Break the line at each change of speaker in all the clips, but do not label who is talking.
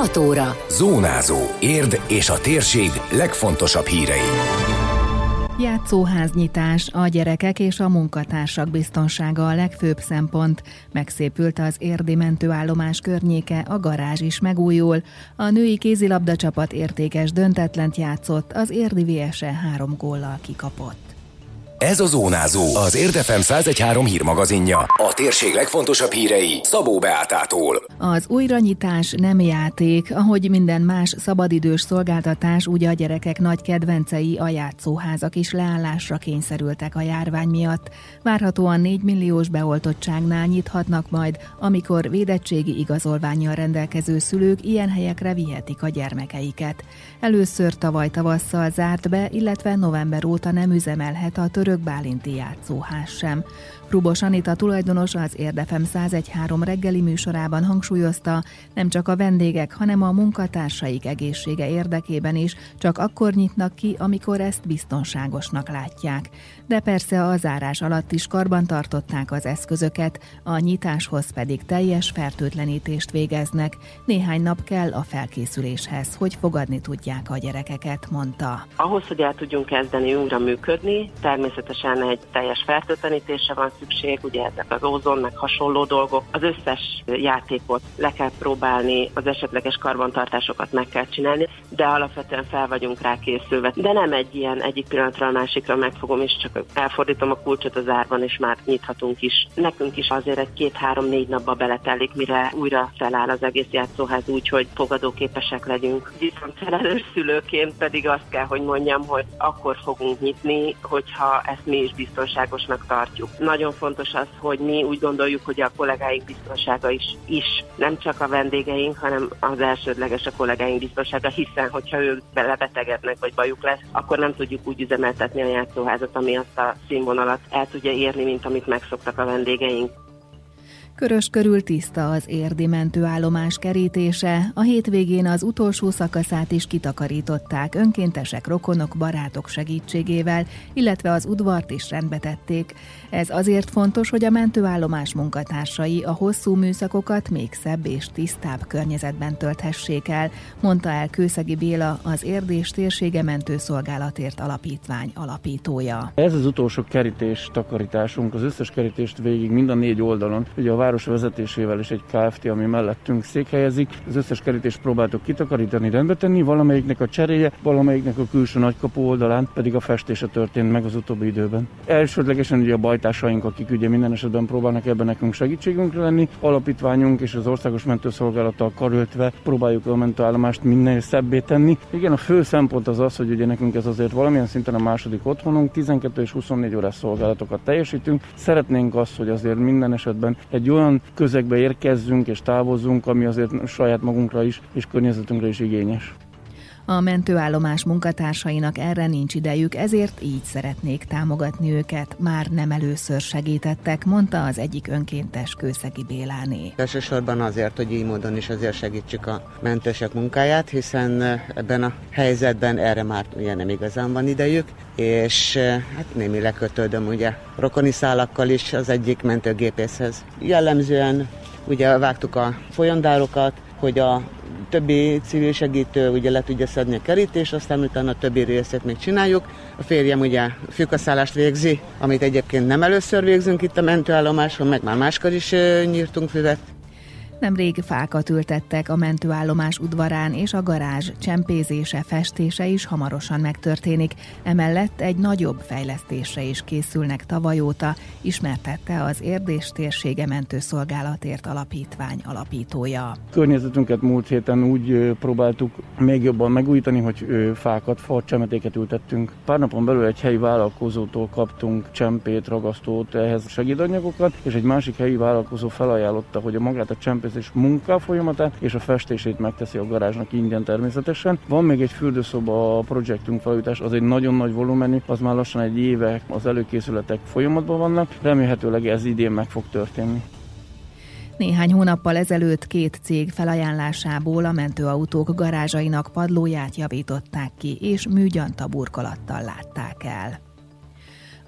6 óra.
Zónázó. Érd és a térség legfontosabb hírei.
Játszóháznyitás, a gyerekek és a munkatársak biztonsága a legfőbb szempont. Megszépült az érdi mentőállomás környéke, a garázs is megújul. A női kézilabda csapat értékes döntetlent játszott, az érdi VSE három góllal kikapott.
Ez a Zónázó, az Érdefem 1013 hírmagazinja. A térség legfontosabb hírei Szabó Beátától.
Az újranyitás nem játék, ahogy minden más szabadidős szolgáltatás, úgy a gyerekek nagy kedvencei a játszóházak is leállásra kényszerültek a járvány miatt. Várhatóan 4 milliós beoltottságnál nyithatnak majd, amikor védettségi igazolványjal rendelkező szülők ilyen helyekre vihetik a gyermekeiket. Először tavaly tavasszal zárt be, illetve november óta nem üzemelhet a török török bálinti játszóház sem. Rubos Anita tulajdonos az Érdefem 1013 reggeli műsorában hangsúlyozta, nem csak a vendégek, hanem a munkatársaik egészsége érdekében is csak akkor nyitnak ki, amikor ezt biztonságosnak látják. De persze a zárás alatt is karban tartották az eszközöket, a nyitáshoz pedig teljes fertőtlenítést végeznek. Néhány nap kell a felkészüléshez, hogy fogadni tudják a gyerekeket, mondta.
Ahhoz, hogy el tudjunk kezdeni újra működni, természetesen egy teljes fertőtlenítésre van szükség, ugye ezek az ózon, meg hasonló dolgok. Az összes játékot le kell próbálni, az esetleges karbantartásokat meg kell csinálni, de alapvetően fel vagyunk rá készülve. De nem egy ilyen egyik pillanatra a másikra megfogom, és csak elfordítom a kulcsot az árban, és már nyithatunk is. Nekünk is azért egy két-három-négy napba beletelik, mire újra feláll az egész játszóház úgy, hogy fogadóképesek legyünk. Viszont felelős szülőként pedig azt kell, hogy mondjam, hogy akkor fogunk nyitni, hogyha ezt mi is biztonságosnak tartjuk. Nagyon nagyon fontos az, hogy mi úgy gondoljuk, hogy a kollégáink biztonsága is, is nem csak a vendégeink, hanem az elsődleges a kollégáink biztonsága, hiszen hogyha ők belebetegednek, vagy bajuk lesz, akkor nem tudjuk úgy üzemeltetni a játszóházat, ami azt a színvonalat el tudja érni, mint amit megszoktak a vendégeink.
Körös körül tiszta az érdi mentőállomás kerítése, a hétvégén az utolsó szakaszát is kitakarították önkéntesek, rokonok, barátok segítségével, illetve az udvart is rendbe tették. Ez azért fontos, hogy a mentőállomás munkatársai a hosszú műszakokat még szebb és tisztább környezetben tölthessék el, mondta el Kőszegi Béla, az Érdés Térsége Mentőszolgálatért Alapítvány alapítója.
Ez az utolsó kerítés takarításunk, az összes kerítést végig mind a négy oldalon, ugye a város vezetésével és egy Kft., ami mellettünk székhelyezik. Az összes kerítést próbáltuk kitakarítani, rendbe tenni, valamelyiknek a cseréje, valamelyiknek a külső nagykapu oldalán pedig a festése történt meg az utóbbi időben. Elsődlegesen ugye a bajtásaink, akik ugye minden esetben próbálnak ebben nekünk segítségünkre lenni, alapítványunk és az Országos Mentőszolgálattal karöltve próbáljuk a mentőállomást minél szebbé tenni. Igen, a fő szempont az az, hogy ugye nekünk ez azért valamilyen szinten a második otthonunk, 12 és 24 órás szolgálatokat teljesítünk. Szeretnénk azt, hogy azért minden esetben egy olyan közegbe érkezzünk és távozzunk, ami azért saját magunkra is és környezetünkre is igényes.
A mentőállomás munkatársainak erre nincs idejük, ezért így szeretnék támogatni őket. Már nem először segítettek, mondta az egyik önkéntes Kőszegi Béláné.
Elsősorban azért, hogy így módon is azért segítsük a mentősek munkáját, hiszen ebben a helyzetben erre már ugye nem igazán van idejük, és hát némi lekötődöm ugye rokoni szálakkal is az egyik mentőgépészhez. Jellemzően ugye vágtuk a folyondárokat, hogy a többi civil segítő ugye le tudja szedni a kerítést, aztán utána a többi részét még csináljuk. A férjem ugye fűkaszállást végzi, amit egyébként nem először végzünk itt a mentőállomáson, meg már máskor is nyírtunk füvet.
Nemrég fákat ültettek a mentőállomás udvarán, és a garázs csempézése, festése is hamarosan megtörténik. Emellett egy nagyobb fejlesztésre is készülnek tavaly óta, ismertette az Érdés térsége mentőszolgálatért alapítvány alapítója.
Környezetünket múlt héten úgy próbáltuk még jobban megújítani, hogy fákat, fa, csemetéket ültettünk. Pár napon belül egy helyi vállalkozótól kaptunk csempét, ragasztót, ehhez segédanyagokat, és egy másik helyi vállalkozó felajánlotta, hogy a magát a csempét és munka folyamatát, és a festését megteszi a garázsnak ingyen természetesen. Van még egy fürdőszoba a projektünk felújítás, az egy nagyon nagy volumenű, az már lassan egy éve az előkészületek folyamatban vannak, remélhetőleg ez idén meg fog történni.
Néhány hónappal ezelőtt két cég felajánlásából a mentőautók garázsainak padlóját javították ki, és műgyanta burkolattal látták el.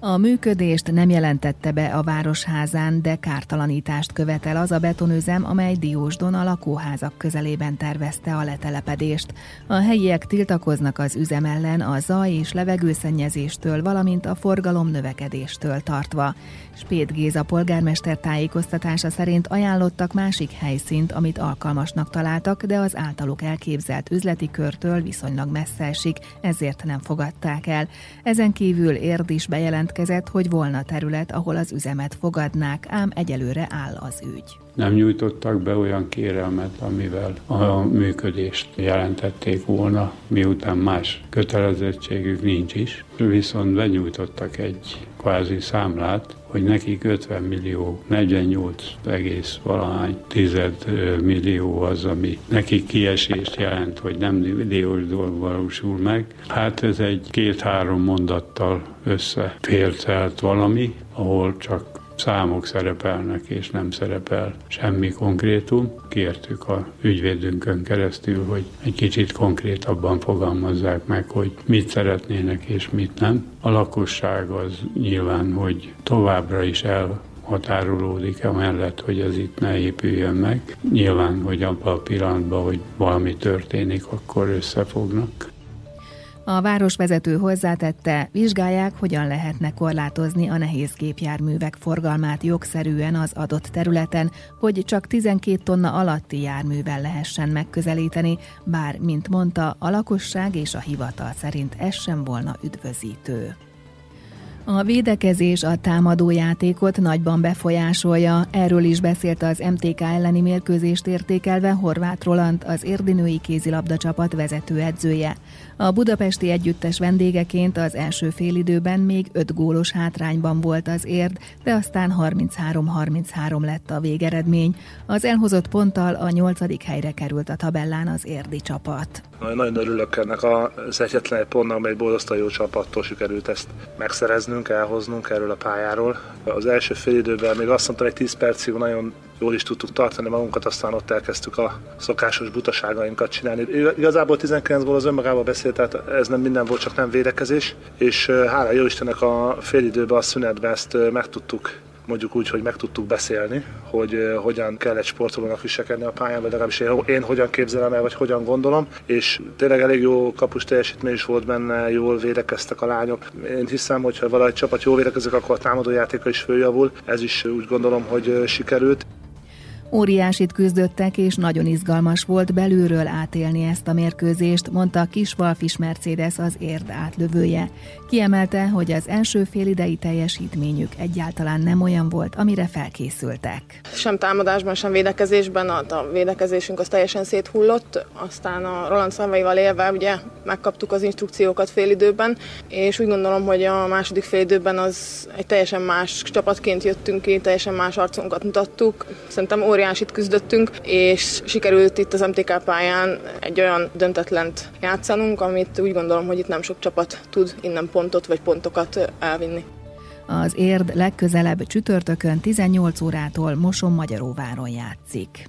A működést nem jelentette be a Városházán, de kártalanítást követel az a betonüzem, amely Diósdon a lakóházak közelében tervezte a letelepedést. A helyiek tiltakoznak az üzem ellen a zaj és levegőszennyezéstől, valamint a forgalom növekedéstől tartva. Spét Géza polgármester tájékoztatása szerint ajánlottak másik helyszínt, amit alkalmasnak találtak, de az általuk elképzelt üzleti körtől viszonylag messze esik, ezért nem fogadták el. Ezen kívül Érd is bejelentkezett, hogy volna terület, ahol az üzemet fogadnák, ám egyelőre áll az ügy
nem nyújtottak be olyan kérelmet, amivel a működést jelentették volna, miután más kötelezettségük nincs is. Viszont benyújtottak egy kvázi számlát, hogy nekik 50 millió, 48 egész valahány tized millió az, ami nekik kiesést jelent, hogy nem milliós valósul meg. Hát ez egy két-három mondattal összefértelt valami, ahol csak számok szerepelnek, és nem szerepel semmi konkrétum. Kértük a ügyvédünkön keresztül, hogy egy kicsit konkrétabban fogalmazzák meg, hogy mit szeretnének és mit nem. A lakosság az nyilván, hogy továbbra is el határolódik amellett, hogy ez itt ne épüljön meg. Nyilván, hogy abban a pillanatban, hogy valami történik, akkor összefognak.
A városvezető hozzátette, vizsgálják, hogyan lehetne korlátozni a nehéz gépjárművek forgalmát jogszerűen az adott területen, hogy csak 12 tonna alatti járművel lehessen megközelíteni, bár, mint mondta, a lakosság és a hivatal szerint ez sem volna üdvözítő. A védekezés a támadójátékot nagyban befolyásolja, erről is beszélt az MTK elleni mérkőzést értékelve Horváth Roland, az érdinői kézilabda csapat vezetőedzője. A budapesti együttes vendégeként az első félidőben még öt gólos hátrányban volt az érd, de aztán 33-33 lett a végeredmény. Az elhozott ponttal a nyolcadik helyre került a tabellán az érdi csapat.
Nagyon örülök ennek az egyetlen pontnak, amely borzasztóan jó csapattól sikerült ezt megszereznünk, elhoznunk erről a pályáról. Az első fél időben még azt mondtam, hogy 10 percig nagyon jól is tudtuk tartani magunkat, aztán ott elkezdtük a szokásos butaságainkat csinálni. Igazából 19 gól az önmagában beszélt, tehát ez nem minden volt, csak nem védekezés, és hála jó Istennek a fél időben, a szünetben ezt meg tudtuk mondjuk úgy, hogy meg tudtuk beszélni, hogy hogyan kell egy sportolónak viselkedni a pályán, vagy legalábbis én, én hogyan képzelem el, vagy hogyan gondolom, és tényleg elég jó kapus teljesítmény is volt benne, jól védekeztek a lányok. Én hiszem, hogy ha valahogy csapat jól védekezik, akkor a támadójátéka is följavul. Ez is úgy gondolom, hogy sikerült.
Óriásit küzdöttek, és nagyon izgalmas volt belülről átélni ezt a mérkőzést, mondta a kis Valfis Mercedes az érd átlövője. Kiemelte, hogy az első félidei teljesítményük egyáltalán nem olyan volt, amire felkészültek.
Sem támadásban, sem védekezésben, a védekezésünk az teljesen széthullott, aztán a Roland szavaival élve ugye megkaptuk az instrukciókat félidőben, és úgy gondolom, hogy a második félidőben az egy teljesen más csapatként jöttünk ki, teljesen más arcunkat mutattuk. Szerintem óriási óriásit küzdöttünk, és sikerült itt az MTK pályán egy olyan döntetlent játszanunk, amit úgy gondolom, hogy itt nem sok csapat tud innen pontot vagy pontokat elvinni.
Az érd legközelebb csütörtökön 18 órától Moson Magyaróváron játszik.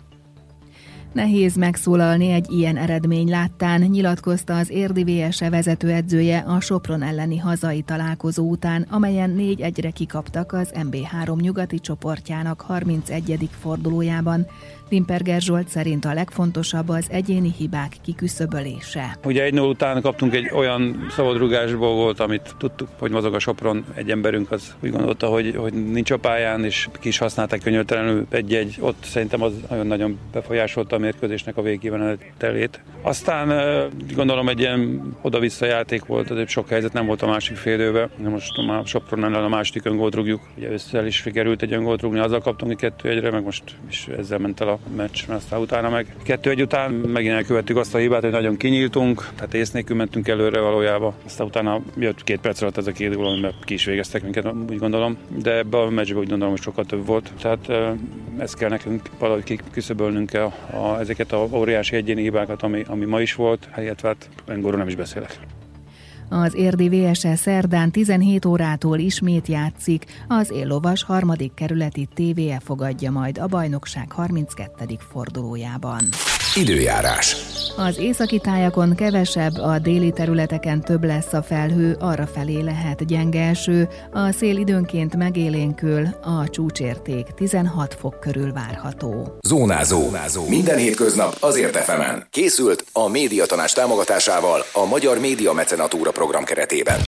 Nehéz megszólalni egy ilyen eredmény láttán, nyilatkozta az érdi VSE vezetőedzője a Sopron elleni hazai találkozó után, amelyen négy egyre kikaptak az MB3 nyugati csoportjának 31. fordulójában. Limperger Zsolt szerint a legfontosabb az egyéni hibák kiküszöbölése.
Ugye egy nő után kaptunk egy olyan szabadrugásból volt, amit tudtuk, hogy mozog a Sopron, egy emberünk az úgy gondolta, hogy, hogy nincs a pályán, és kis használták könyörtelenül egy-egy, ott szerintem az nagyon-nagyon befolyásolta a mérkőzésnek a telét. Aztán gondolom egy ilyen oda-vissza játék volt, azért sok helyzet nem volt a másik félőbe. Most már Sopron ellen a második öngót rúgjuk, ugye össze is sikerült egy öngót rúgni, azzal kaptunk egy kettő egyre, meg most is ezzel ment el a meccs, aztán utána meg kettő egy után megint elkövettük azt a hibát, hogy nagyon kinyíltunk, tehát ész nélkül mentünk előre valójában. Aztán utána jött két perc alatt ez a két gól, amiben ki is végeztek minket, úgy gondolom, de ebbe a meccsben úgy gondolom, hogy sokkal több volt. Tehát ezt kell nekünk valahogy kiküszöbölnünk a, a, ezeket a óriási egyéni hibákat, ami, ami ma is volt, illetve hát Engorról nem is beszélek.
Az érdi VSE szerdán 17 órától ismét játszik, az Éllovas harmadik kerületi TVE fogadja majd a bajnokság 32. fordulójában.
Időjárás.
Az északi tájakon kevesebb, a déli területeken több lesz a felhő, arra felé lehet gyenge eső, a szél időnként megélénkül, a csúcsérték 16 fok körül várható.
Zónázó. Zónázó. Minden hétköznap azért efemen. Készült a médiatanás támogatásával a Magyar Média Mecenatúra program keretében.